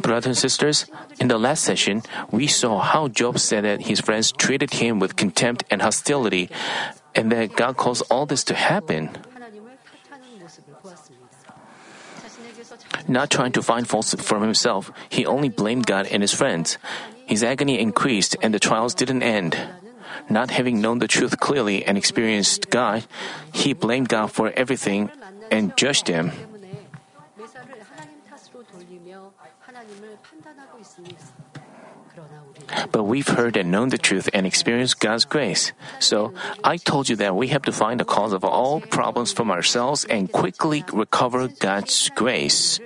Brothers and sisters, in the last session, we saw how Job said that his friends treated him with contempt and hostility, and that God caused all this to happen. Not trying to find faults from himself, he only blamed God and his friends. His agony increased, and the trials didn't end. Not having known the truth clearly and experienced God, he blamed God for everything and judged him. But we've heard and known the truth and experienced God's grace. So I told you that we have to find the cause of all problems from ourselves and quickly recover God's grace.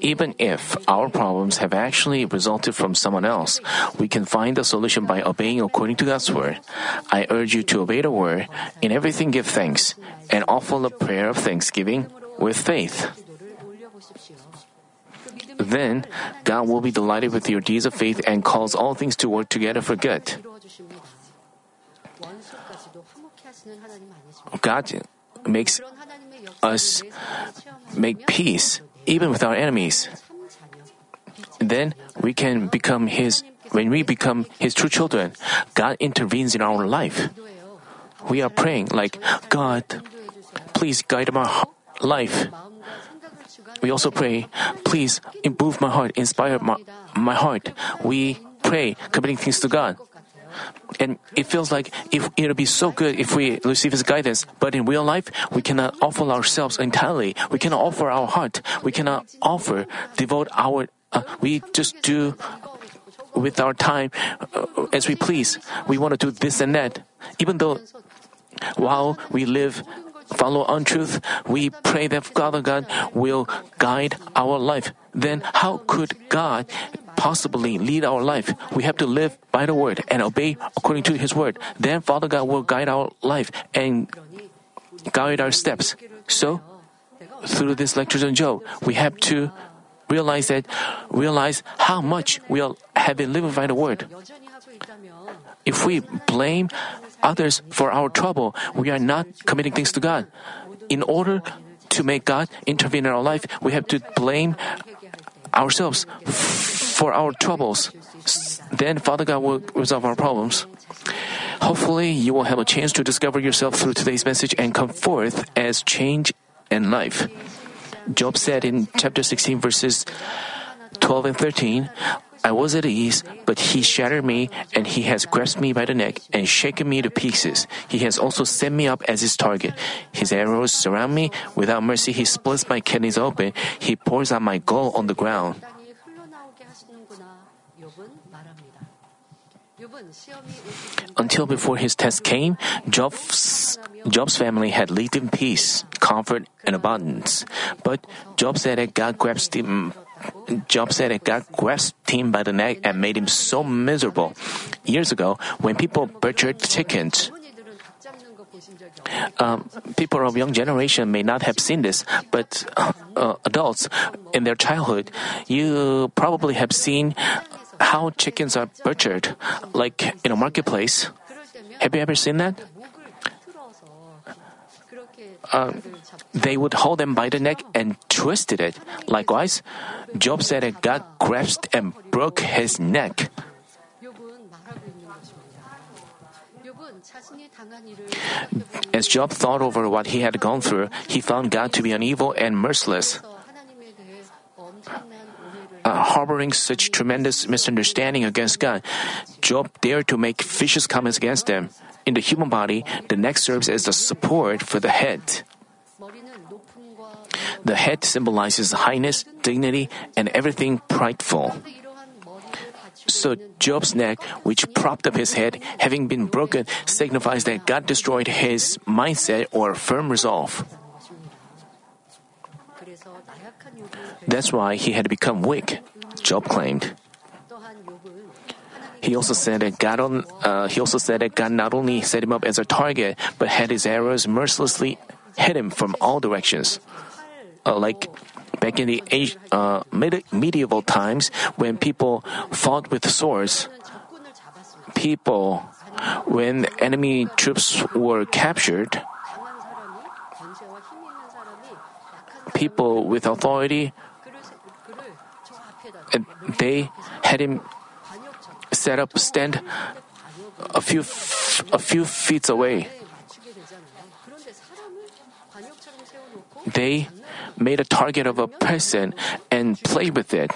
Even if our problems have actually resulted from someone else, we can find the solution by obeying according to God's word. I urge you to obey the word. In everything, give thanks, and offer the prayer of thanksgiving with faith. Then God will be delighted with your deeds of faith and cause all things to work together for good. God makes us make peace even with our enemies. Then we can become His, when we become His true children, God intervenes in our life. We are praying like, God, please guide my life. We also pray, please improve my heart, inspire my, my heart. We pray, committing things to God. And it feels like if it'll be so good if we receive His guidance, but in real life, we cannot offer ourselves entirely. We cannot offer our heart. We cannot offer, devote our. Uh, we just do with our time uh, as we please. We want to do this and that, even though while we live follow untruth, we pray that Father God will guide our life. Then how could God possibly lead our life? We have to live by the word and obey according to his word. Then Father God will guide our life and guide our steps. So, through this lectures on Job, we have to realize that realize how much we have been living by the word. If we blame others for our trouble, we are not committing things to God. In order to make God intervene in our life, we have to blame ourselves for our troubles. Then Father God will resolve our problems. Hopefully, you will have a chance to discover yourself through today's message and come forth as change in life. Job said in chapter 16, verses 12 and 13, I was at ease, but he shattered me, and he has grasped me by the neck and shaken me to pieces. He has also set me up as his target. His arrows surround me. Without mercy, he splits my kidneys open. He pours out my gall on the ground. Until before his test came, Job's, Job's family had lived in peace, comfort, and abundance. But Job said that God grasped him Job said that God grasped him by the neck and made him so miserable. Years ago, when people butchered chickens, um, people of young generation may not have seen this, but uh, uh adults in their childhood, you probably have seen how chickens are butchered, like in a marketplace. Have you ever seen that? Uh, they would hold him by the neck and twisted it. Likewise, Job said that God grasped and broke his neck. As Job thought over what he had gone through, he found God to be uneven and merciless. Uh, harboring such tremendous misunderstanding against God, Job dared to make vicious comments against them. In the human body, the neck serves as the support for the head. The head symbolizes highness, dignity, and everything prideful. So Job's neck, which propped up his head, having been broken, signifies that God destroyed his mindset or firm resolve. That's why he had become weak, Job claimed. He also said that God on, uh, he also said that God not only set him up as a target, but had his arrows mercilessly hit him from all directions. Uh, like back in the age, uh, medieval times, when people fought with swords, people, when enemy troops were captured, people with authority, they had him set up stand a few a few feet away. They made a target of a person and played with it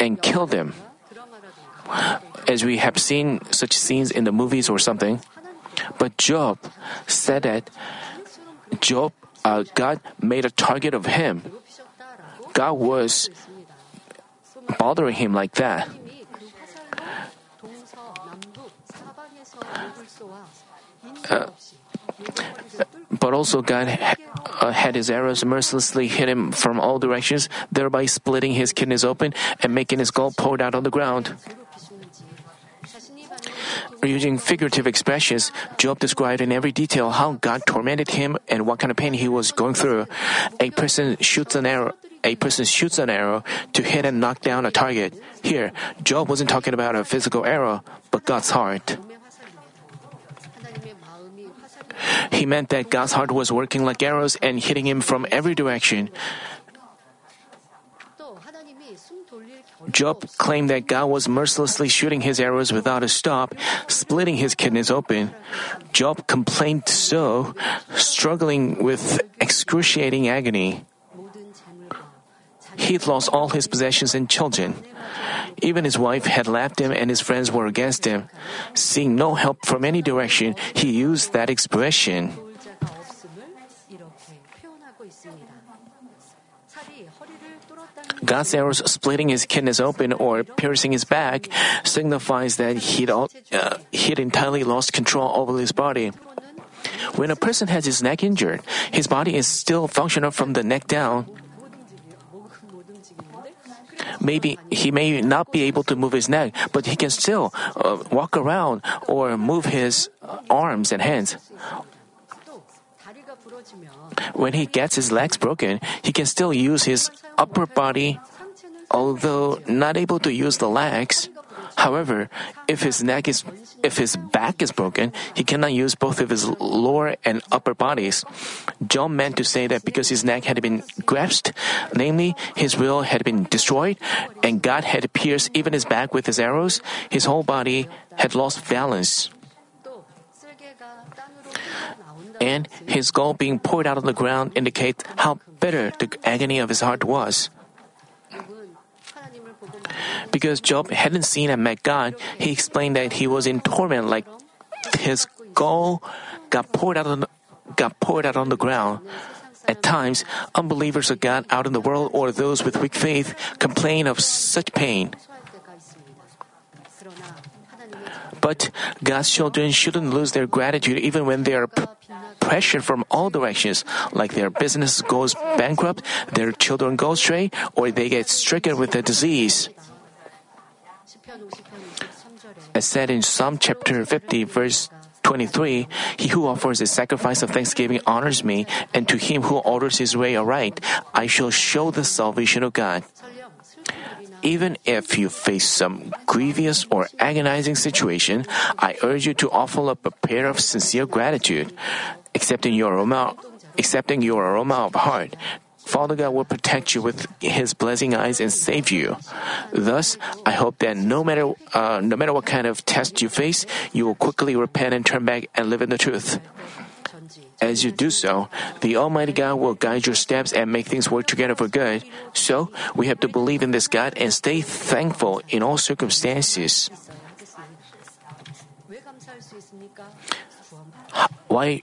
and killed them. As we have seen such scenes in the movies or something. But Job said that Job, uh, God made a target of him. God was bothering him like that. but also God uh, had his arrows mercilessly hit him from all directions, thereby splitting his kidneys open and making his gall poured out on the ground. Using figurative expressions, Job described in every detail how God tormented him and what kind of pain he was going through. A person shoots an arrow. A person shoots an arrow to hit and knock down a target. Here, Job wasn't talking about a physical arrow, but God's heart. He meant that God's heart was working like arrows and hitting him from every direction. Job claimed that God was mercilessly shooting his arrows without a stop, splitting his kidneys open. Job complained so, struggling with excruciating agony. He'd lost all his possessions and children. Even his wife had left him and his friends were against him. Seeing no help from any direction, he used that expression. God's arrows splitting his kidneys open or piercing his back signifies that he'd, all, uh, he'd entirely lost control over his body. When a person has his neck injured, his body is still functional from the neck down. Maybe he may not be able to move his neck, but he can still uh, walk around or move his uh, arms and hands. When he gets his legs broken, he can still use his upper body, although not able to use the legs. However, if his neck is if his back is broken, he cannot use both of his lower and upper bodies. Job meant to say that because his neck had been grasped, namely his will had been destroyed, and God had pierced even his back with his arrows, his whole body had lost balance. And his gall being poured out on the ground indicates how bitter the agony of his heart was. Because Job hadn't seen and met God, he explained that he was in torment like his gall got poured out on, got poured out on the ground. At times, unbelievers of God out in the world or those with weak faith complain of such pain. But God's children shouldn't lose their gratitude even when they are p- pressured from all directions, like their business goes bankrupt, their children go astray, or they get stricken with a disease. As said in Psalm chapter 50, verse 23 He who offers a sacrifice of thanksgiving honors me, and to him who orders his way aright, I shall show the salvation of God. Even if you face some grievous or agonizing situation, I urge you to offer up a prayer of sincere gratitude, accepting your aroma, accepting your aroma of heart. Father God will protect you with His blessing eyes and save you. Thus, I hope that no matter uh, no matter what kind of test you face, you will quickly repent and turn back and live in the truth. As you do so, the Almighty God will guide your steps and make things work together for good. So, we have to believe in this God and stay thankful in all circumstances. Why?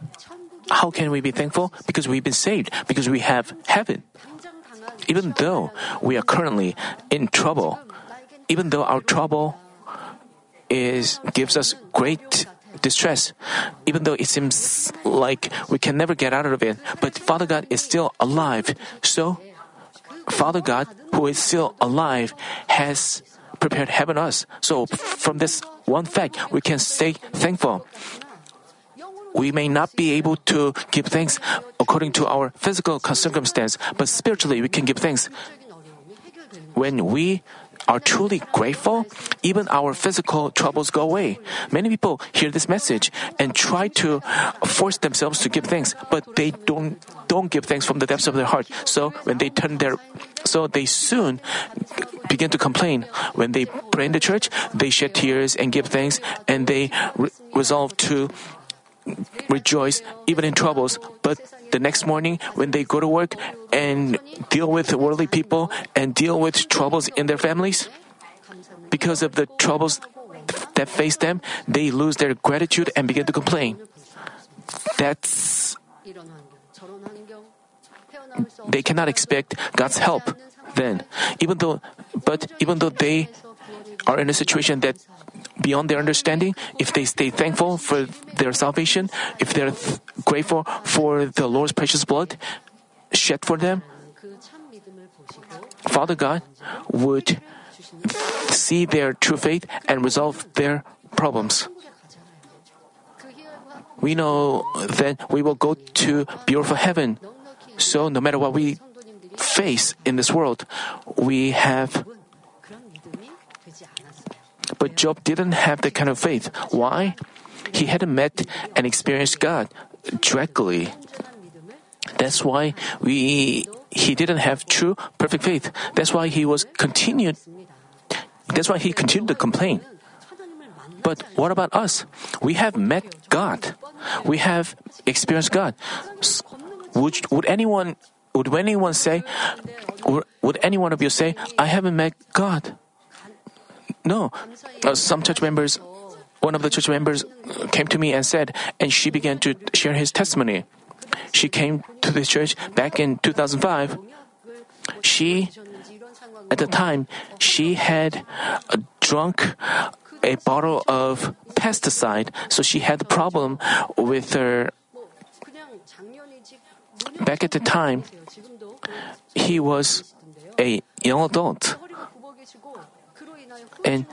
How can we be thankful? Because we've been saved, because we have heaven. Even though we are currently in trouble, even though our trouble is gives us great distress, even though it seems like we can never get out of it. But Father God is still alive. So, Father God, who is still alive, has prepared heaven us. So, from this one fact, we can stay thankful. We may not be able to give thanks according to our physical circumstance, but spiritually we can give thanks. When we are truly grateful, even our physical troubles go away. Many people hear this message and try to force themselves to give thanks, but they don't don't give thanks from the depths of their heart. So when they turn their so they soon begin to complain. When they pray in the church, they shed tears and give thanks, and they re- resolve to rejoice even in troubles. But the next morning, when they go to work and deal with worldly people and deal with troubles in their families, because of the troubles that face them, they lose their gratitude and begin to complain. That's they cannot expect God's help then. Even though, but even though they are in a situation that beyond their understanding, if they stay thankful for their salvation, if they're th- grateful for the Lord's precious blood shed for them, Father God would see their true faith and resolve their problems. We know that we will go to beautiful heaven. So no matter what we face in this world, we have but Job didn't have that kind of faith. Why? He hadn't met and experienced God directly. That's why we he didn't have true perfect faith. That's why he was continued that's why he continued to complain. But what about us? We have met God. We have experienced God. Would, would anyone would anyone say would, would any one of you say I haven't met God? No. Uh, some church members, one of the church members came to me and said, and she began to share his testimony. She came to this church back in 2005. She, at the time, she had drunk a bottle of pesticide, so she had a problem with her. Back at the time, he was a young adult and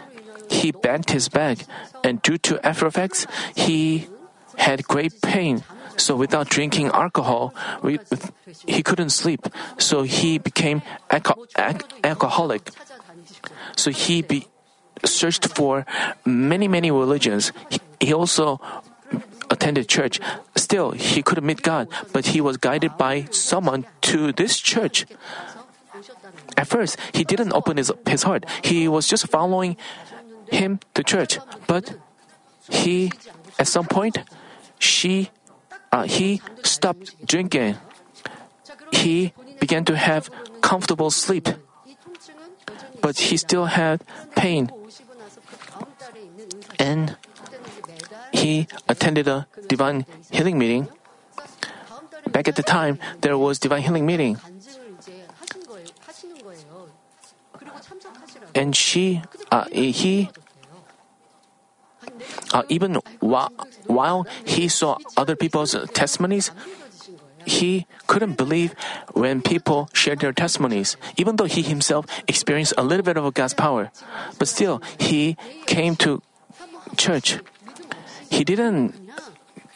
he bent his back, and due to after effects, he had great pain. So without drinking alcohol, we, he couldn't sleep. So he became alco- alcoholic. So he be, searched for many, many religions. He, he also attended church. Still, he couldn't meet God, but he was guided by someone to this church. At first, he didn't open his, his heart. He was just following him to church. But he, at some point, she, uh, he stopped drinking. He began to have comfortable sleep. But he still had pain. And he attended a divine healing meeting. Back at the time, there was divine healing meeting. And she, uh, he, uh, even while, while he saw other people's testimonies, he couldn't believe when people shared their testimonies, even though he himself experienced a little bit of God's power. But still, he came to church. He didn't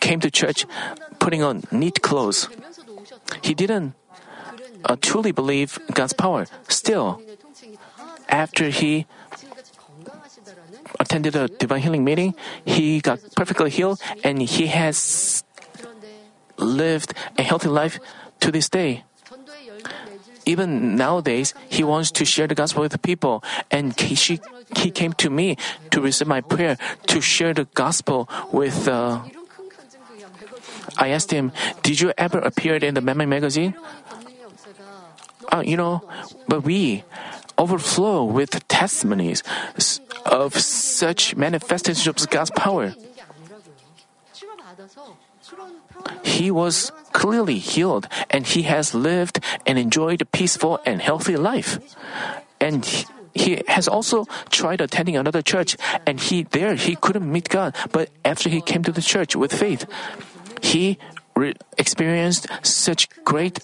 came to church putting on neat clothes. He didn't uh, truly believe God's power. Still, after he attended a divine healing meeting, he got perfectly healed and he has lived a healthy life to this day. Even nowadays, he wants to share the gospel with people, and he, she, he came to me to receive my prayer to share the gospel with. Uh, I asked him, "Did you ever appear in the Manmin magazine?" Uh, you know, but we overflow with testimonies of such manifestations of God's power. He was clearly healed and he has lived and enjoyed a peaceful and healthy life. And he has also tried attending another church and he there he couldn't meet God but after he came to the church with faith he re- experienced such great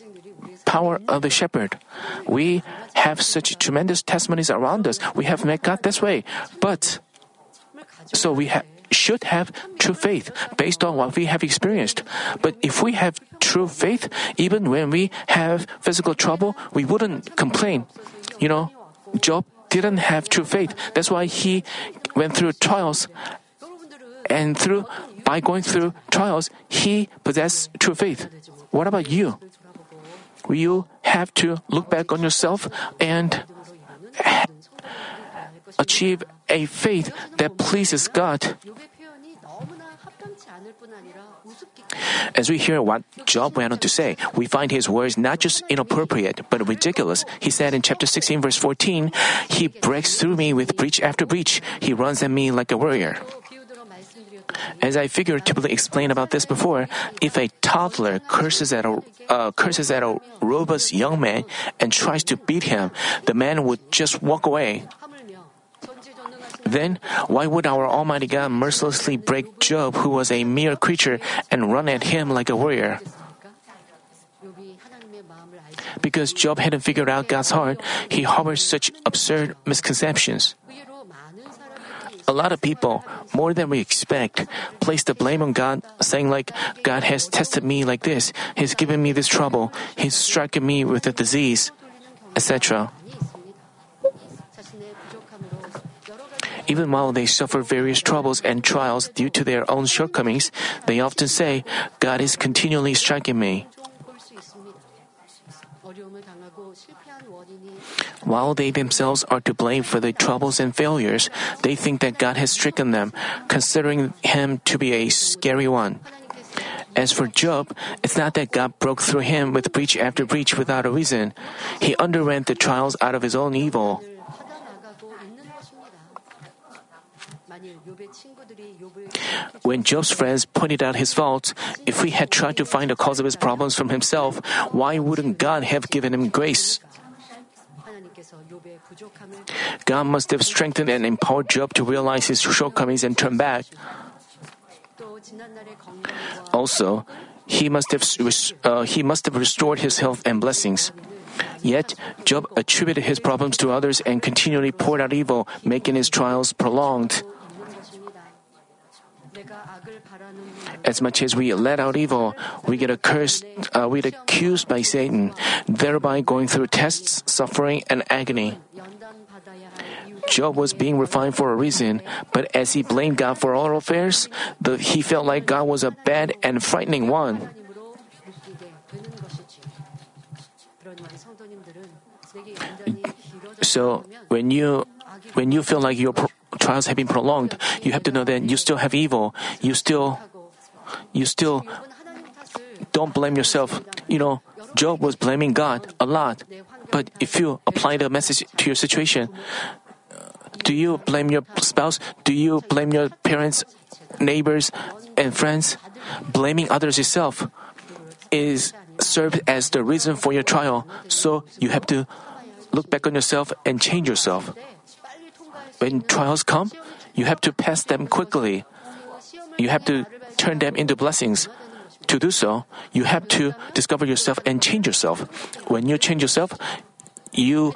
power of the shepherd. We have such tremendous testimonies around us. We have met God this way. But, so we ha- should have true faith based on what we have experienced. But if we have true faith, even when we have physical trouble, we wouldn't complain. You know, Job didn't have true faith. That's why he went through trials. And through by going through trials, he possessed true faith. What about you? you have to look back on yourself and achieve a faith that pleases God. As we hear what Job went on to say, we find his words not just inappropriate, but ridiculous. He said in chapter 16, verse 14, He breaks through me with breach after breach. He runs at me like a warrior. As I figuratively explained about this before, if a toddler curses at a uh, curses at a robust young man and tries to beat him, the man would just walk away. Then, why would our Almighty God mercilessly break Job, who was a mere creature, and run at him like a warrior? Because Job hadn't figured out God's heart, he harbored such absurd misconceptions lot of people, more than we expect, place the blame on God, saying like, God has tested me like this, He's given me this trouble, He's striking me with a disease, etc. Even while they suffer various troubles and trials due to their own shortcomings, they often say, God is continually striking me. While they themselves are to blame for their troubles and failures, they think that God has stricken them, considering him to be a scary one. As for Job, it's not that God broke through him with breach after breach without a reason. He underwent the trials out of his own evil. When Job's friends pointed out his faults, if he had tried to find the cause of his problems from himself, why wouldn't God have given him grace? God must have strengthened and empowered Job to realize his shortcomings and turn back. Also, he must have uh, he must have restored his health and blessings. Yet, Job attributed his problems to others and continually poured out evil, making his trials prolonged. As much as we let out evil, we get accursed, uh, we get accused by Satan, thereby going through tests, suffering, and agony. Job was being refined for a reason, but as he blamed God for all affairs, the, he felt like God was a bad and frightening one. So when you when you feel like your pro- trials have been prolonged, you have to know that you still have evil. You still you still don't blame yourself. You know, Job was blaming God a lot. But if you apply the message to your situation, do you blame your spouse? Do you blame your parents, neighbors, and friends? Blaming others itself is served as the reason for your trial. So you have to look back on yourself and change yourself. When trials come, you have to pass them quickly. You have to turn them into blessings. To do so, you have to discover yourself and change yourself. When you change yourself, you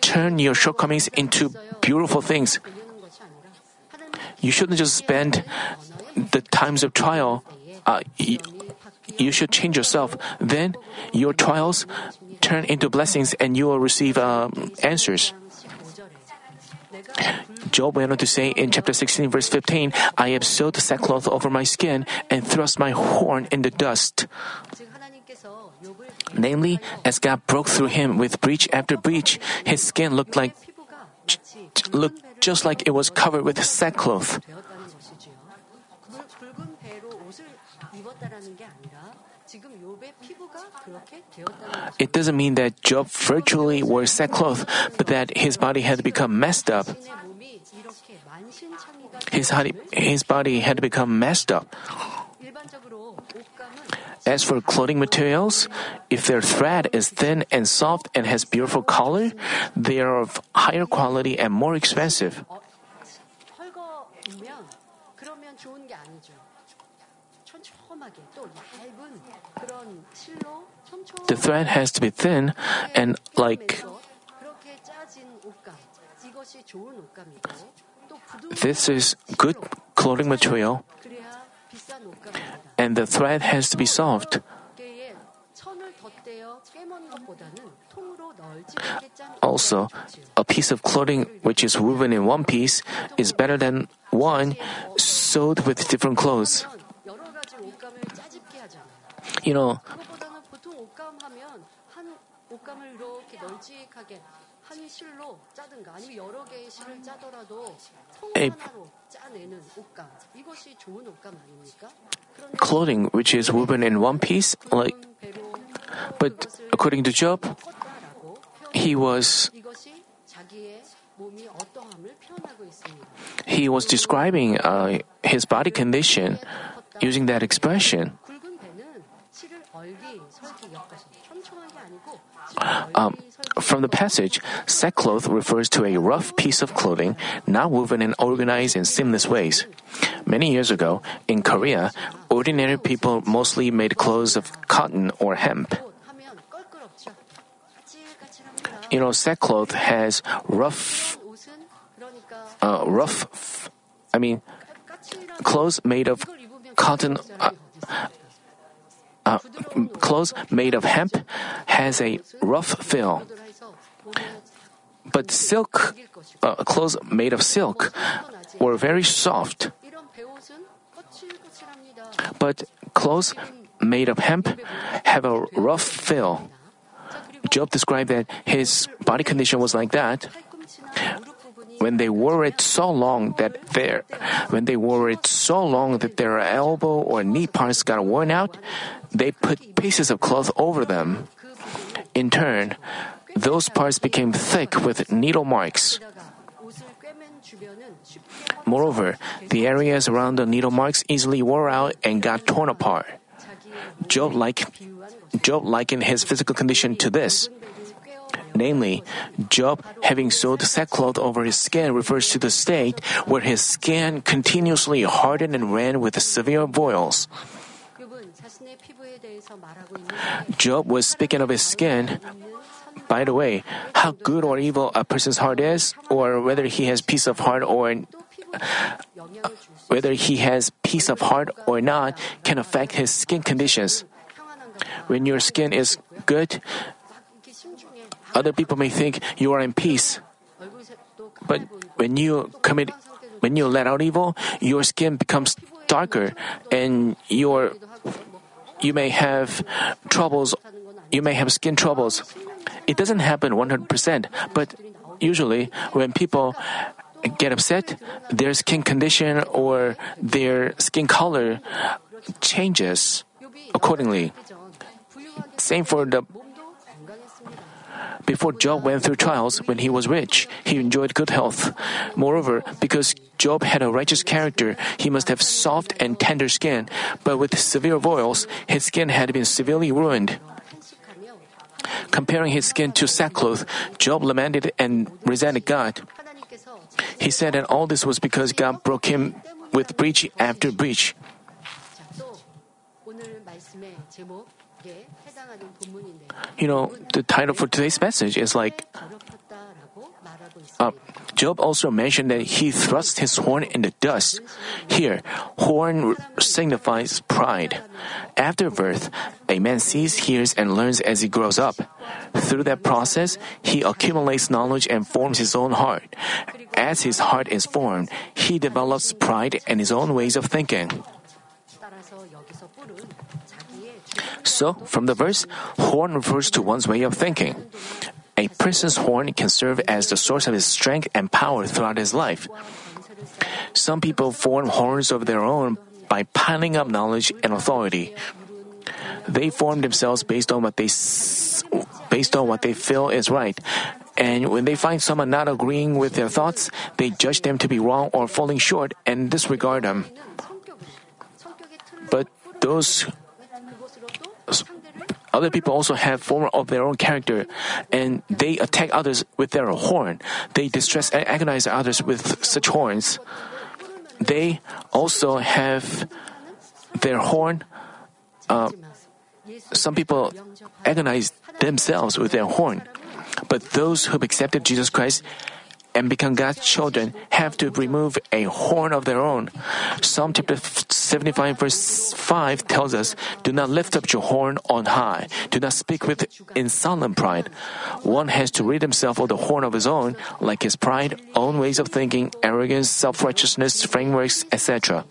turn your shortcomings into beautiful things. You shouldn't just spend the times of trial. Uh, you should change yourself. Then your trials turn into blessings and you will receive uh, answers. Job went on to say in chapter 16, verse 15, I have sewed sackcloth over my skin and thrust my horn in the dust. Namely, as God broke through him with breach after breach, his skin looked like looked just like it was covered with sackcloth. It doesn't mean that Job virtually wore sackcloth, but that his body had become messed up. His, his body had become messed up. As for clothing materials, if their thread is thin and soft and has beautiful color, they are of higher quality and more expensive. The thread has to be thin and like. This is good clothing material, and the thread has to be soft. Also, a piece of clothing which is woven in one piece is better than one sewed with different clothes you know, a clothing which is woven in one piece, like, but according to Job, he was he was describing uh, his body condition using that expression. Um, from the passage, sackcloth refers to a rough piece of clothing not woven and organized in seamless ways. Many years ago, in Korea, ordinary people mostly made clothes of cotton or hemp. You know, sackcloth has rough, uh, rough, I mean, clothes made of cotton. Uh, uh, clothes made of hemp has a rough feel. But silk uh, clothes made of silk were very soft. But clothes made of hemp have a rough feel. Job described that his body condition was like that when they wore it so long that their when they wore it so long that their elbow or knee parts got worn out, they put pieces of cloth over them. In turn, those parts became thick with needle marks. Moreover, the areas around the needle marks easily wore out and got torn apart. Job, like, Job likened his physical condition to this. Namely, Job having sewed sackcloth over his skin refers to the state where his skin continuously hardened and ran with severe boils. Job was speaking of his skin. By the way, how good or evil a person's heart is, or whether he has peace of heart or whether he has peace of heart or not, can affect his skin conditions. When your skin is good, other people may think you are in peace. But when you commit, when you let out evil, your skin becomes darker and your, you may have troubles, you may have skin troubles. It doesn't happen 100%, but usually when people get upset, their skin condition or their skin color changes accordingly. Same for the before Job went through trials, when he was rich, he enjoyed good health. Moreover, because Job had a righteous character, he must have soft and tender skin, but with severe boils, his skin had been severely ruined. Comparing his skin to sackcloth, Job lamented and resented God. He said that all this was because God broke him with breach after breach. You know, the title for today's message is like uh, Job also mentioned that he thrust his horn in the dust. Here, horn signifies pride. After birth, a man sees, hears, and learns as he grows up. Through that process, he accumulates knowledge and forms his own heart. As his heart is formed, he develops pride and his own ways of thinking. So, from the verse, horn refers to one's way of thinking. A person's horn can serve as the source of his strength and power throughout his life. Some people form horns of their own by piling up knowledge and authority. They form themselves based on what they based on what they feel is right. And when they find someone not agreeing with their thoughts, they judge them to be wrong or falling short and disregard them. But those other people also have form of their own character, and they attack others with their horn. They distress and agonize others with such horns. They also have their horn. Uh, some people agonize themselves with their horn. But those who've accepted Jesus Christ and become God's children have to remove a horn of their own. Psalm chapter 75 verse 5 tells us, Do not lift up your horn on high. Do not speak with insolent pride. One has to rid himself of the horn of his own, like his pride, own ways of thinking, arrogance, self-righteousness, frameworks, etc.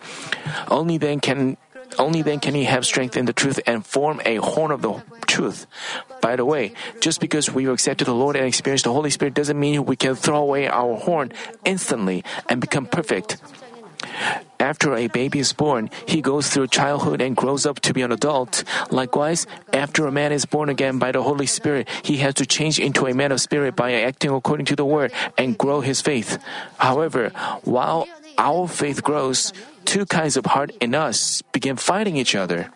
Only then can only then can he have strength in the truth and form a horn of the truth. By the way, just because we've accepted the Lord and experienced the Holy Spirit doesn't mean we can throw away our horn instantly and become perfect. After a baby is born, he goes through childhood and grows up to be an adult. Likewise, after a man is born again by the Holy Spirit, he has to change into a man of spirit by acting according to the word and grow his faith. However, while our faith grows, two kinds of heart in us begin fighting each other.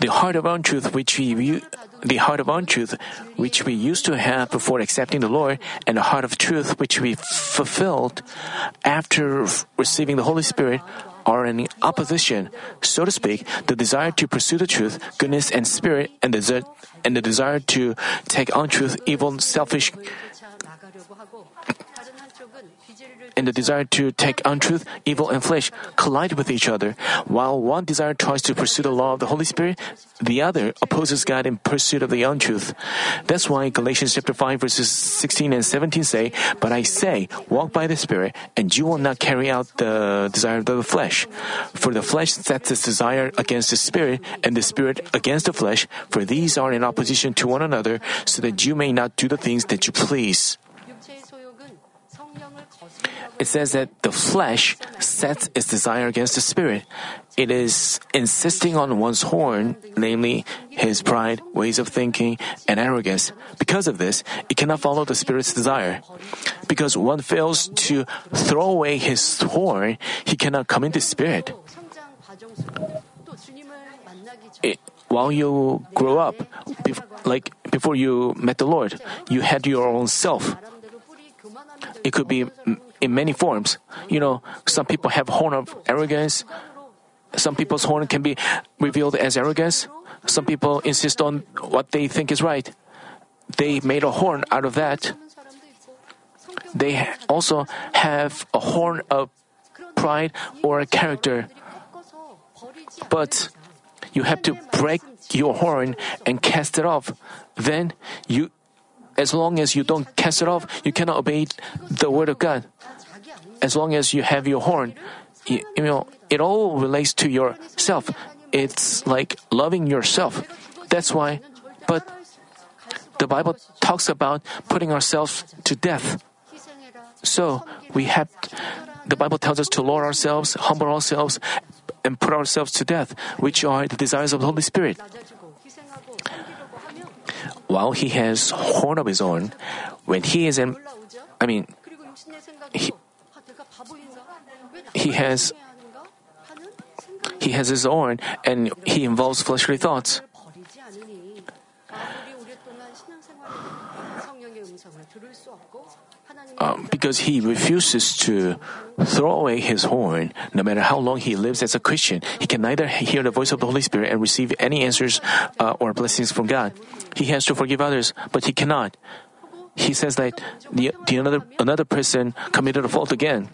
The heart of untruth which we the heart of untruth which we used to have before accepting the Lord, and the heart of truth which we fulfilled after receiving the Holy Spirit are in opposition, so to speak, the desire to pursue the truth, goodness, and spirit, and the, and the desire to take untruth, evil, selfish, and the desire to take untruth, evil, and flesh collide with each other. While one desire tries to pursue the law of the Holy Spirit, the other opposes God in pursuit of the untruth. That's why Galatians chapter 5 verses 16 and 17 say, But I say, walk by the Spirit, and you will not carry out the desire of the flesh. For the flesh sets its desire against the Spirit, and the Spirit against the flesh, for these are in opposition to one another, so that you may not do the things that you please. It says that the flesh sets its desire against the spirit. It is insisting on one's horn, namely his pride, ways of thinking, and arrogance. Because of this, it cannot follow the spirit's desire. Because one fails to throw away his horn, he cannot come into spirit. It, while you grow up, bef- like before you met the Lord, you had your own self. It could be in many forms. You know, some people have horn of arrogance. Some people's horn can be revealed as arrogance. Some people insist on what they think is right. They made a horn out of that. They also have a horn of pride or a character. But you have to break your horn and cast it off. Then you as long as you don't cast it off, you cannot obey the word of God as long as you have your horn, you, you know, it all relates to yourself. It's like loving yourself. That's why, but the Bible talks about putting ourselves to death. So we have, the Bible tells us to lower ourselves, humble ourselves, and put ourselves to death, which are the desires of the Holy Spirit. While he has horn of his own, when he is in, I mean, he, he has he has his own and he involves fleshly thoughts. Um, because he refuses to throw away his horn. No matter how long he lives as a Christian, he can neither hear the voice of the Holy Spirit and receive any answers uh, or blessings from God. He has to forgive others, but he cannot. He says that the, the another another person committed a fault again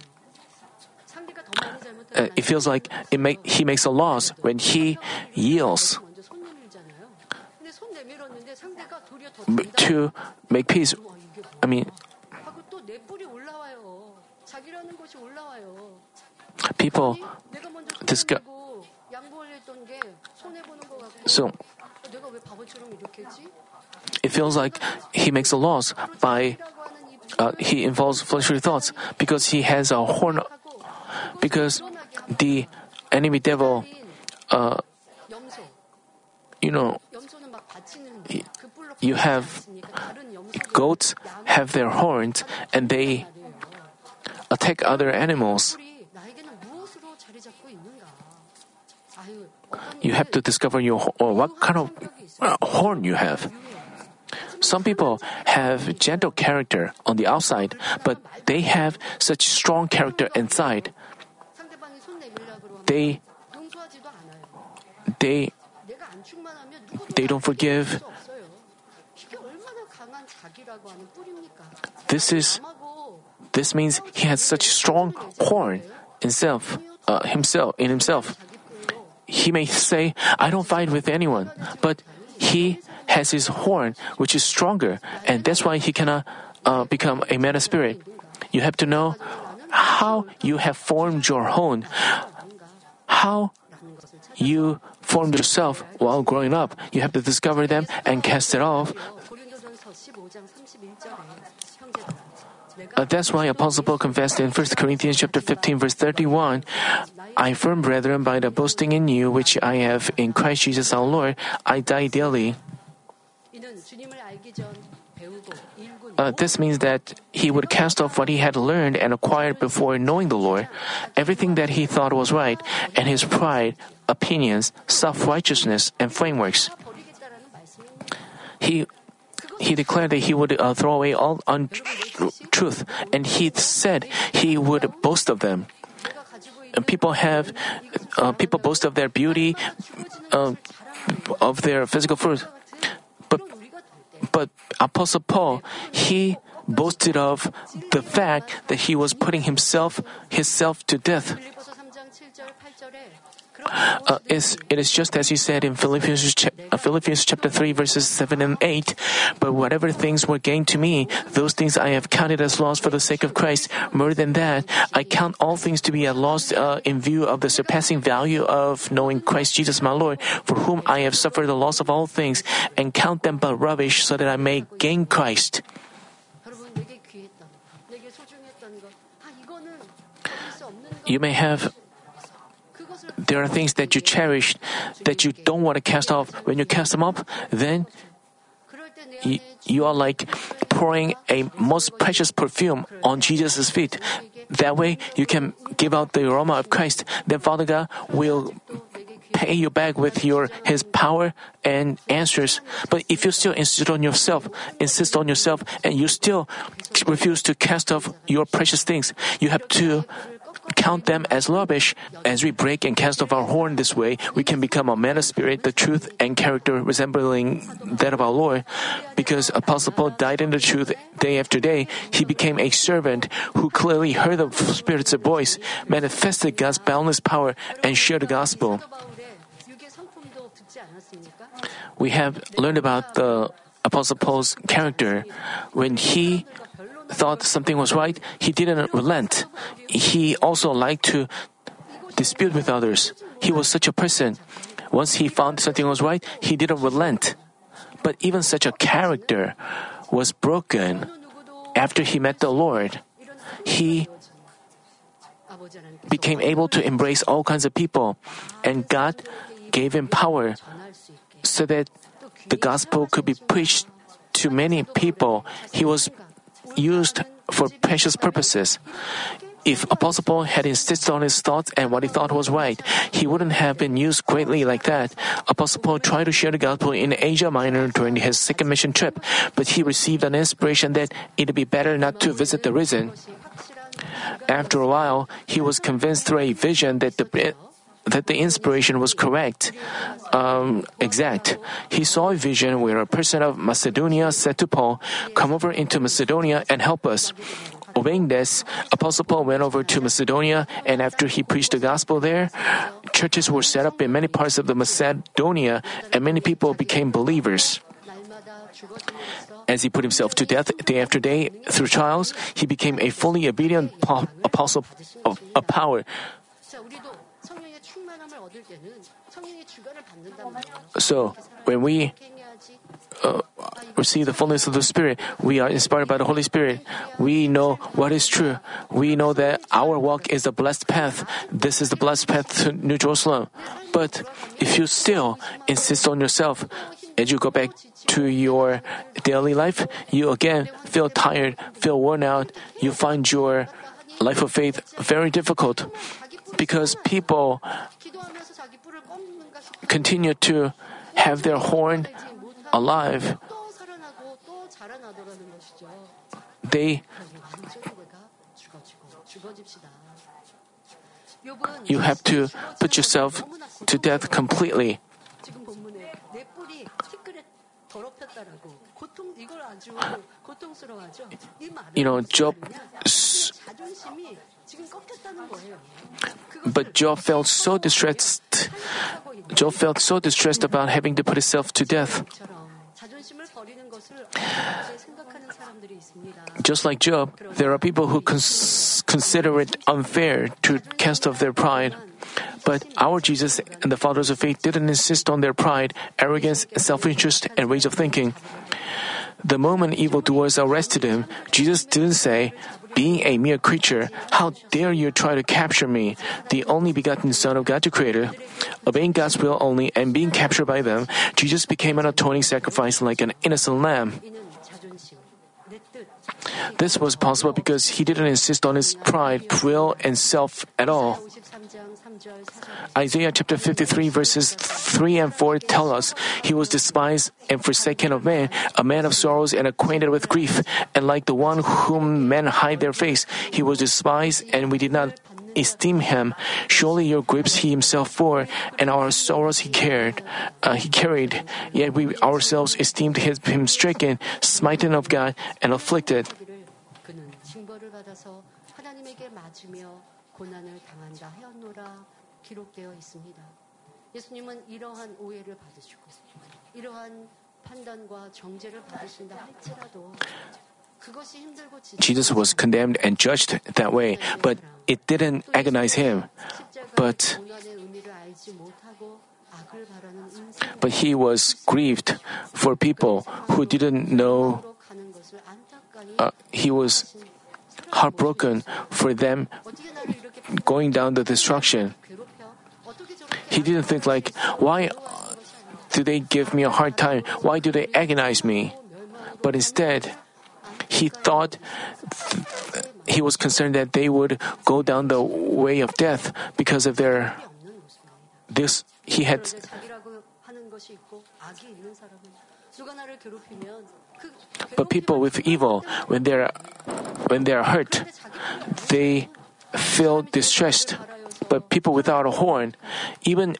uh, it feels like it make, he makes a loss when he yields. To make peace, I mean, people discuss. So, it feels like he makes a loss by uh, he involves fleshly thoughts because he has a horn because the enemy devil, uh, you know, you have goats have their horns and they attack other animals. You have to discover your or what kind of uh, horn you have. Some people have gentle character on the outside, but they have such strong character inside they they they don't forgive. This is this means he has such strong horn himself uh, himself in himself. He may say, "I don't fight with anyone," but he has his horn, which is stronger, and that's why he cannot uh, become a man of spirit. You have to know how you have formed your horn, how you formed yourself while growing up. You have to discover them and cast it off. Uh, that's why Apostle Paul confessed in 1 Corinthians chapter 15 verse 31, I firm brethren by the boasting in you which I have in Christ Jesus our Lord, I die daily. Uh, this means that he would cast off what he had learned and acquired before knowing the Lord, everything that he thought was right, and his pride, opinions, self righteousness, and frameworks. He he declared that he would uh, throw away all untruth, and he said he would boast of them. And people have uh, people boast of their beauty, uh, of their physical fruit, but but Apostle Paul he boasted of the fact that he was putting himself himself to death uh, is, it is just as you said in Philippians, uh, Philippians chapter 3, verses 7 and 8. But whatever things were gained to me, those things I have counted as loss for the sake of Christ. More than that, I count all things to be a loss uh, in view of the surpassing value of knowing Christ Jesus my Lord, for whom I have suffered the loss of all things, and count them but rubbish so that I may gain Christ. You may have there are things that you cherish that you don't want to cast off. When you cast them up, then you, you are like pouring a most precious perfume on Jesus' feet. That way, you can give out the aroma of Christ. Then Father God will pay you back with your His power and answers. But if you still insist on yourself, insist on yourself, and you still refuse to cast off your precious things, you have to count them as rubbish. As we break and cast off our horn this way, we can become a man of spirit, the truth, and character resembling that of our Lord. Because Apostle Paul died in the truth day after day, he became a servant who clearly heard the Spirit's voice, manifested God's boundless power, and shared the gospel. We have learned about the Apostle Paul's character when he thought something was right, he didn't relent. He also liked to dispute with others. He was such a person. Once he found something was right, he didn't relent. But even such a character was broken after he met the Lord. He became able to embrace all kinds of people, and God gave him power so that the gospel could be preached to many people. He was used for precious purposes. If Apostle Paul had insisted on his thoughts and what he thought was right, he wouldn't have been used greatly like that. Apostle Paul tried to share the gospel in Asia Minor during his second mission trip, but he received an inspiration that it'd be better not to visit the region. After a while, he was convinced through a vision that the that the inspiration was correct, um, exact. He saw a vision where a person of Macedonia said to Paul, Come over into Macedonia and help us. Obeying this, Apostle Paul went over to Macedonia, and after he preached the gospel there, churches were set up in many parts of the Macedonia, and many people became believers. As he put himself to death day after day through trials, he became a fully obedient apostle of, of power. So, when we uh, receive the fullness of the Spirit, we are inspired by the Holy Spirit. We know what is true. We know that our walk is the blessed path. This is the blessed path to New Jerusalem. But if you still insist on yourself, as you go back to your daily life, you again feel tired, feel worn out, you find your life of faith very difficult because people continue to have their horn alive, they you have to put yourself to death completely. You know, Job but Job felt so distressed. Job felt so distressed about having to put himself to death. Just like Job, there are people who cons- consider it unfair to cast off their pride. But our Jesus and the fathers of faith didn't insist on their pride, arrogance, self interest, and ways of thinking. The moment evildoers arrested him, Jesus didn't say, being a mere creature, how dare you try to capture me, the only begotten Son of God the Creator? Obeying God's will only and being captured by them, Jesus became an atoning sacrifice like an innocent lamb. This was possible because he didn't insist on his pride, will, and self at all. Isaiah chapter 53 verses 3 and 4 tell us, He was despised and forsaken of men, a man of sorrows and acquainted with grief, and like the one whom men hide their face, he was despised and we did not esteem him. Surely your griefs he himself bore, and our sorrows he carried. Uh, he carried. Yet we ourselves esteemed his, him stricken, smitten of God, and afflicted. 하기를 그는 징벌을 받아서 하나님에게 맞으며 고난을 당한다 하였노라 기록되어 있습니다. 예수님은 이러한 오해를 받으시고 이러한 판단과 정죄를 받으신다 할지라도 그것이 힘들고 지치는 Jesus was condemned and judged that way, but it didn't agonize him. but- 고난의 의미를 알지 못하고 악을 바라는 인생 But he was grieved for people who didn't know. 으로 가는 것을 안타까이 Uh, he was heartbroken for them 어떻게 나를 이렇게 going down the destruction. He didn't think like, why do they give me a hard time? Why do they agonize me? But instead, he thought th- he was concerned that they would go down the way of death because of their this he had but people with evil when they're when they're hurt they feel distressed but people without a horn even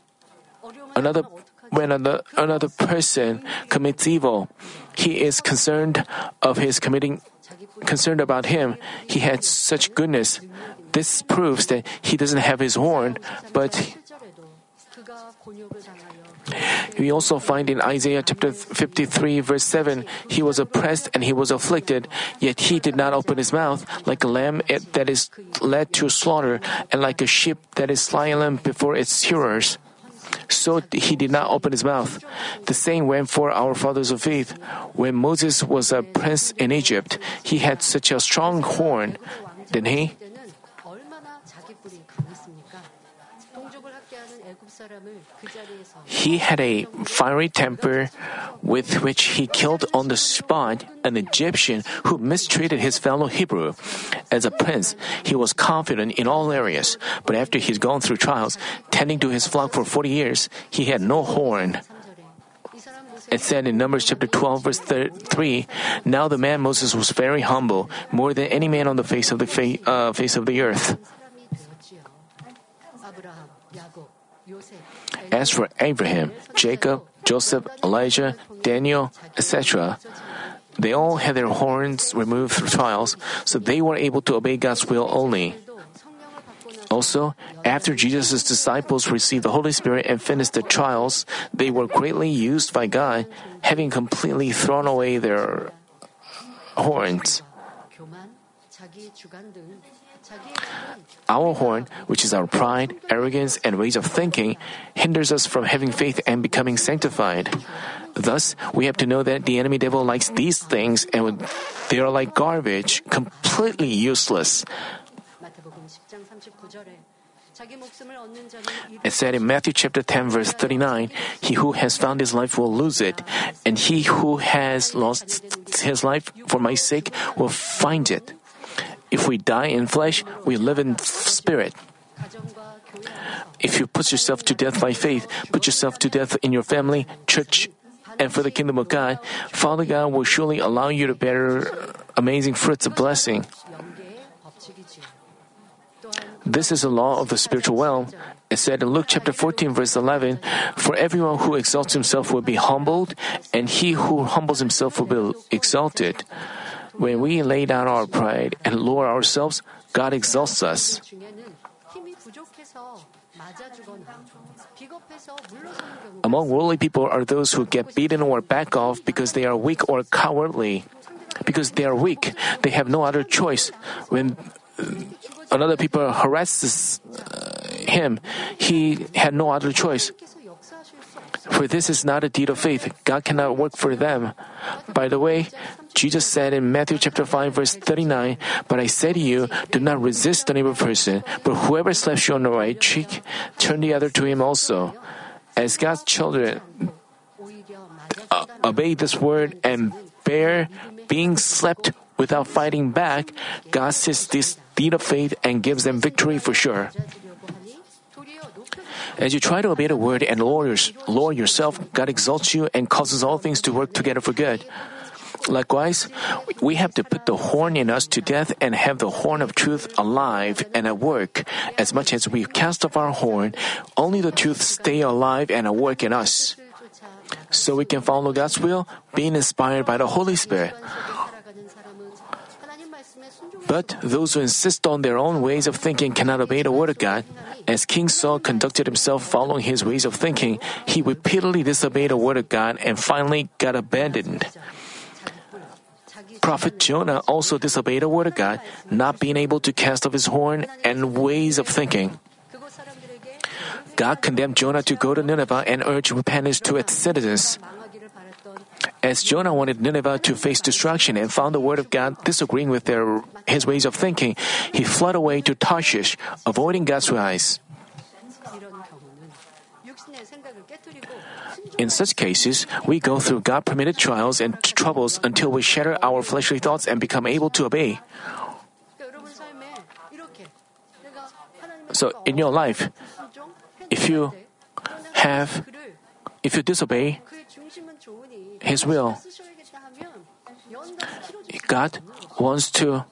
another when another, another person commits evil he is concerned of his committing concerned about him. He had such goodness. This proves that he doesn't have his horn but we also find in Isaiah chapter 53, verse 7, he was oppressed and he was afflicted, yet he did not open his mouth, like a lamb that is led to slaughter, and like a sheep that is silent before its shearers. So he did not open his mouth. The same went for our fathers of faith. When Moses was a prince in Egypt, he had such a strong horn, didn't he? He had a fiery temper with which he killed on the spot an Egyptian who mistreated his fellow Hebrew. As a prince, he was confident in all areas, but after he's gone through trials, tending to his flock for 40 years, he had no horn. It said in Numbers chapter 12, verse 3, Now the man Moses was very humble, more than any man on the face of the, fa- uh, face of the earth. As for Abraham, Jacob, Joseph, Elijah, Daniel, etc., they all had their horns removed through trials, so they were able to obey God's will only. Also, after Jesus' disciples received the Holy Spirit and finished the trials, they were greatly used by God, having completely thrown away their horns. Our horn, which is our pride, arrogance, and ways of thinking, hinders us from having faith and becoming sanctified. Thus, we have to know that the enemy devil likes these things and they are like garbage, completely useless. It said in Matthew chapter 10 verse 39, he who has found his life will lose it, and he who has lost his life for my sake will find it. If we die in flesh, we live in spirit. If you put yourself to death by faith, put yourself to death in your family, church, and for the kingdom of God, Father God will surely allow you to bear amazing fruits of blessing. This is the law of the spiritual realm. It said in Luke chapter 14, verse 11 For everyone who exalts himself will be humbled, and he who humbles himself will be exalted. When we lay down our pride and lower ourselves, God exalts us. Among worldly people are those who get beaten or back off because they are weak or cowardly. Because they are weak, they have no other choice. When another people harasses uh, him, he had no other choice for this is not a deed of faith. God cannot work for them. By the way, Jesus said in Matthew chapter 5 verse 39, But I say to you, do not resist the evil person, but whoever slaps you on the right cheek, turn the other to him also. As God's children, uh, obey this word and bear being slapped without fighting back, God sees this deed of faith and gives them victory for sure. As you try to obey the word and lower yourself, God exalts you and causes all things to work together for good. Likewise, we have to put the horn in us to death and have the horn of truth alive and at work. As much as we cast off our horn, only the truth stay alive and at work in us. So we can follow God's will, being inspired by the Holy Spirit. But those who insist on their own ways of thinking cannot obey the word of God. As King Saul conducted himself following his ways of thinking, he repeatedly disobeyed the word of God and finally got abandoned. Prophet Jonah also disobeyed the word of God, not being able to cast off his horn and ways of thinking. God condemned Jonah to go to Nineveh and urge repentance to its citizens. As Jonah wanted Nineveh to face destruction and found the word of God disagreeing with their, his ways of thinking, he fled away to Tarshish, avoiding God's eyes. In such cases, we go through God permitted trials and troubles until we shatter our fleshly thoughts and become able to obey. So, in your life, if you have, if you disobey, his will. God wants to,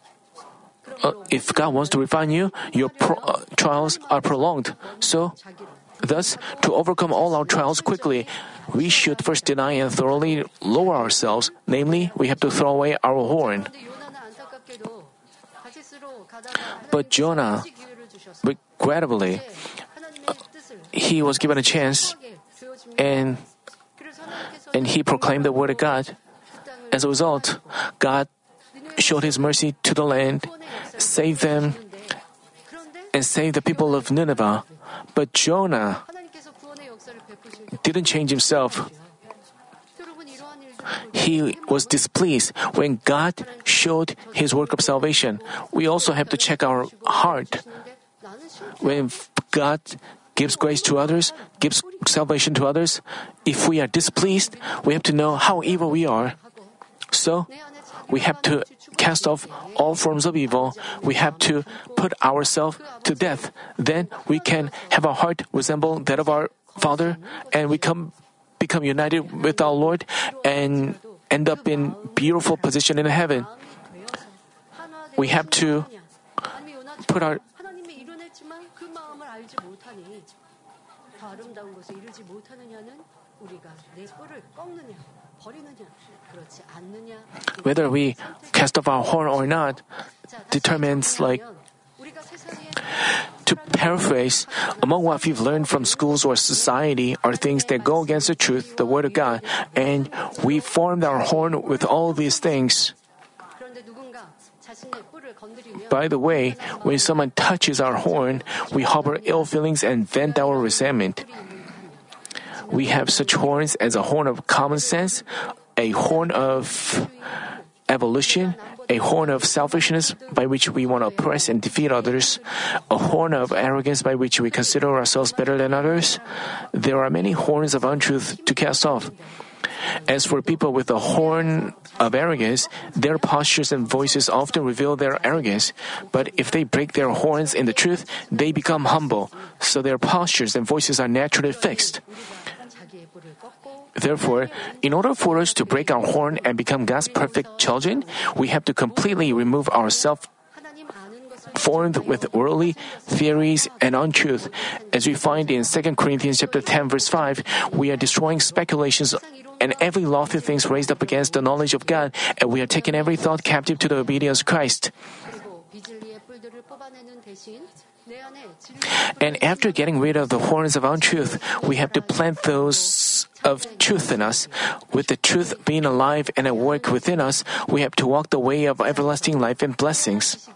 uh, if God wants to refine you, your pro, uh, trials are prolonged. So, thus, to overcome all our trials quickly, we should first deny and thoroughly lower ourselves. Namely, we have to throw away our horn. But Jonah, regrettably, uh, he was given a chance and and he proclaimed the word of God. As a result, God showed his mercy to the land, saved them, and saved the people of Nineveh. But Jonah didn't change himself. He was displeased when God showed his work of salvation. We also have to check our heart. When God gives grace to others, gives salvation to others, if we are displeased, we have to know how evil we are. So, we have to cast off all forms of evil. We have to put ourselves to death. Then we can have our heart resemble that of our Father, and we come become united with our Lord and end up in beautiful position in heaven. We have to put our 아름다운 곳에 이르지 못하느냐는 우리가 내 뿔을 꺾느냐 버리느냐 그렇지 않느냐 whether we cast off our horn or not 자, 다시 determines like 정리하면 우리가 세상에 To paraphrase, among what we've learned from schools or society are things that go against the truth, the Word of God, and we formed our horn with all these things. 그런데 누군가 자신의 뿔을 건드리면 By the way, when someone touches our horn, we harbor ill feelings and vent our resentment. We have such horns as a horn of common sense, a horn of evolution, a horn of selfishness by which we want to oppress and defeat others, a horn of arrogance by which we consider ourselves better than others. There are many horns of untruth to cast off. As for people with a horn of arrogance, their postures and voices often reveal their arrogance. But if they break their horns in the truth, they become humble. So their postures and voices are naturally fixed. Therefore, in order for us to break our horn and become God's perfect children, we have to completely remove ourselves formed with worldly theories and untruth. As we find in 2 Corinthians chapter 10 verse 5, we are destroying speculations and every lofty things raised up against the knowledge of God, and we are taking every thought captive to the obedience of Christ. And after getting rid of the horns of untruth, we have to plant those of truth in us. With the truth being alive and at work within us, we have to walk the way of everlasting life and blessings.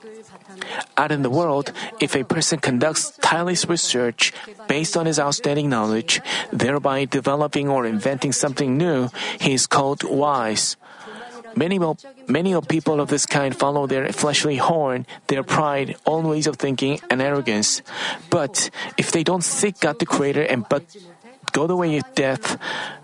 Out in the world, if a person conducts tireless research based on his outstanding knowledge, thereby developing or inventing something new, he is called wise. Many, many of people of this kind follow their fleshly horn, their pride, own ways of thinking, and arrogance. But if they don't seek God the Creator and but go the way of death,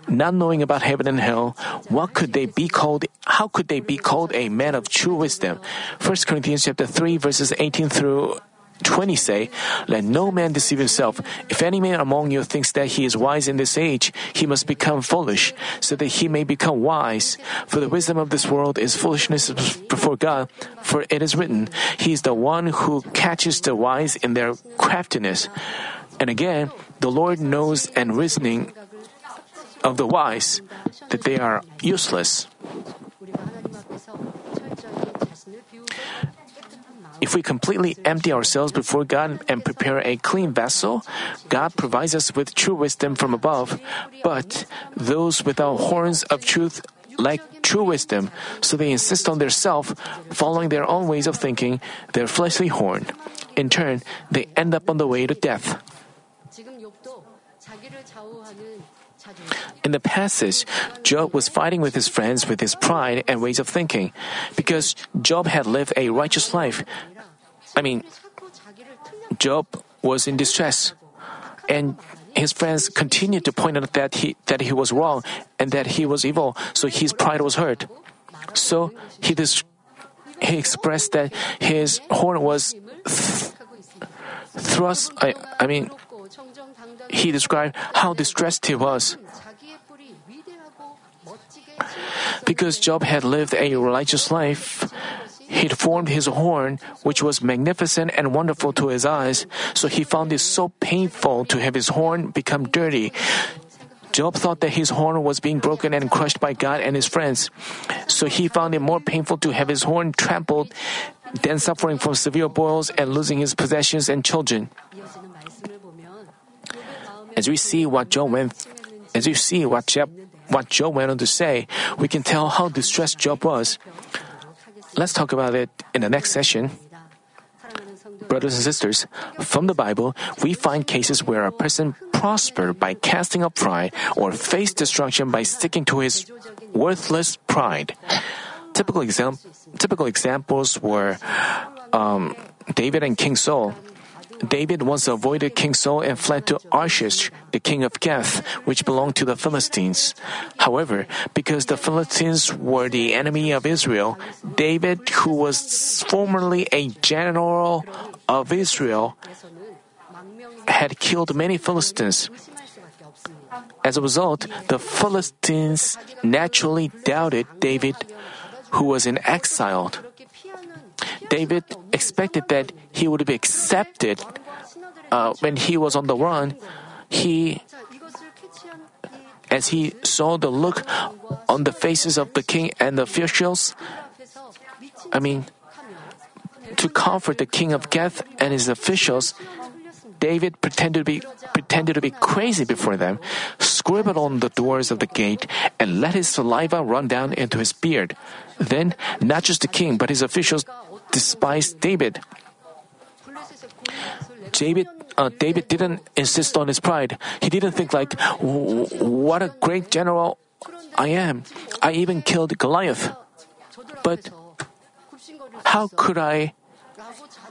not knowing about heaven and hell, what could they be called? How could they be called a man of true wisdom? 1 Corinthians chapter 3 verses 18 through 20 say, Let no man deceive himself. If any man among you thinks that he is wise in this age, he must become foolish, so that he may become wise. For the wisdom of this world is foolishness before God. For it is written, He is the one who catches the wise in their craftiness. And again, the Lord knows and reasoning of the wise that they are useless. If we completely empty ourselves before God and prepare a clean vessel, God provides us with true wisdom from above. But those without horns of truth lack true wisdom, so they insist on their self, following their own ways of thinking, their fleshly horn. In turn, they end up on the way to death. In the passage, Job was fighting with his friends with his pride and ways of thinking because Job had lived a righteous life. I mean, Job was in distress and his friends continued to point out that he, that he was wrong and that he was evil, so his pride was hurt. So he, dis- he expressed that his horn was th- thrust, I, I mean, he described how distressed he was. Because Job had lived a righteous life, he'd formed his horn, which was magnificent and wonderful to his eyes, so he found it so painful to have his horn become dirty. Job thought that his horn was being broken and crushed by God and his friends. So he found it more painful to have his horn trampled than suffering from severe boils and losing his possessions and children. As we see what Job went, as we see what Job, what Job went on to say, we can tell how distressed Job was. Let's talk about it in the next session. Brothers and sisters, from the Bible, we find cases where a person prospered by casting up pride or faced destruction by sticking to his worthless pride. Typical, exam- typical examples were um, David and King Saul. David once avoided King Saul and fled to Achish, the king of Gath, which belonged to the Philistines. However, because the Philistines were the enemy of Israel, David, who was formerly a general of Israel, had killed many Philistines. As a result, the Philistines naturally doubted David, who was in exile. David expected that he would be accepted uh, when he was on the run. He, as he saw the look on the faces of the king and the officials, I mean, to comfort the king of Gath and his officials, David pretended to be pretended to be crazy before them, scribbled on the doors of the gate, and let his saliva run down into his beard. Then, not just the king, but his officials despised David. David, uh, David didn't insist on his pride. He didn't think like, "What a great general I am! I even killed Goliath." But how could I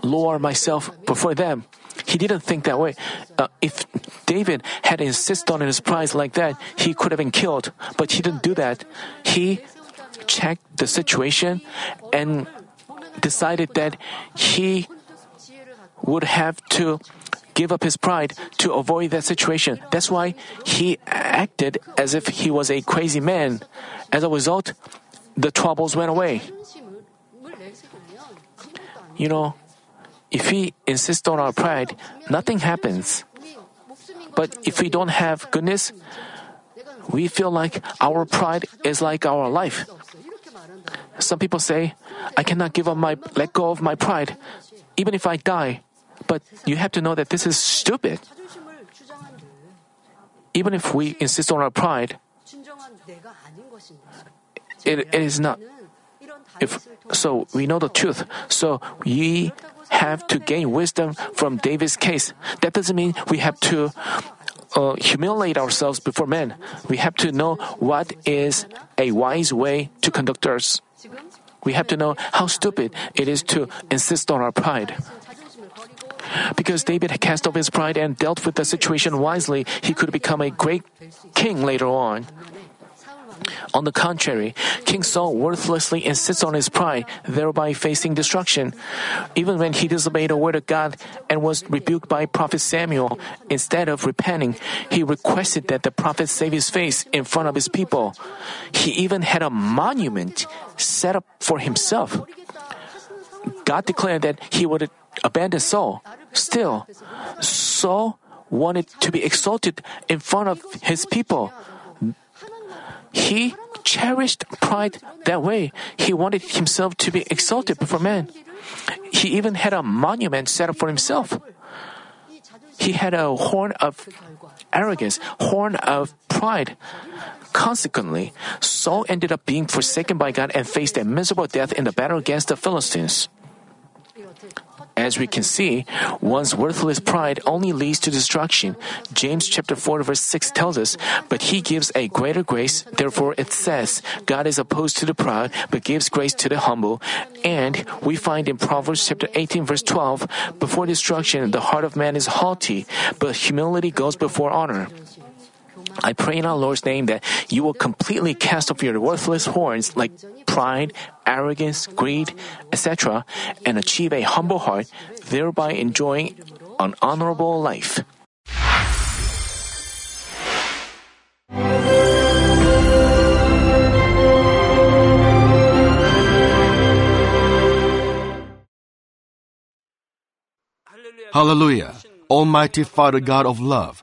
lower myself before them? He didn't think that way. Uh, if David had insisted on his pride like that, he could have been killed. But he didn't do that. He checked the situation and decided that he would have to give up his pride to avoid that situation. That's why he acted as if he was a crazy man. As a result, the troubles went away. You know, if we insist on our pride, nothing happens. But if we don't have goodness, we feel like our pride is like our life. Some people say, I cannot give up my, let go of my pride, even if I die. But you have to know that this is stupid. Even if we insist on our pride, it, it is not. If so, we know the truth. So we have to gain wisdom from David's case. That doesn't mean we have to uh, humiliate ourselves before men. We have to know what is a wise way to conduct us. We have to know how stupid it is to insist on our pride. Because David cast off his pride and dealt with the situation wisely, he could become a great king later on. On the contrary, King Saul worthlessly insists on his pride, thereby facing destruction. Even when he disobeyed the word of God and was rebuked by prophet Samuel, instead of repenting, he requested that the prophet save his face in front of his people. He even had a monument set up for himself. God declared that he would abandon Saul. Still, Saul wanted to be exalted in front of his people. He cherished pride that way. He wanted himself to be exalted before men. He even had a monument set up for himself. He had a horn of arrogance, horn of pride. Consequently, Saul ended up being forsaken by God and faced a miserable death in the battle against the Philistines. As we can see, one's worthless pride only leads to destruction. James chapter 4 verse 6 tells us, but he gives a greater grace. Therefore it says, God is opposed to the proud, but gives grace to the humble. And we find in Proverbs chapter 18 verse 12, before destruction, the heart of man is haughty, but humility goes before honor. I pray in our Lord's name that you will completely cast off your worthless horns like pride, arrogance, greed, etc., and achieve a humble heart, thereby enjoying an honorable life. Hallelujah. Almighty Father God of love.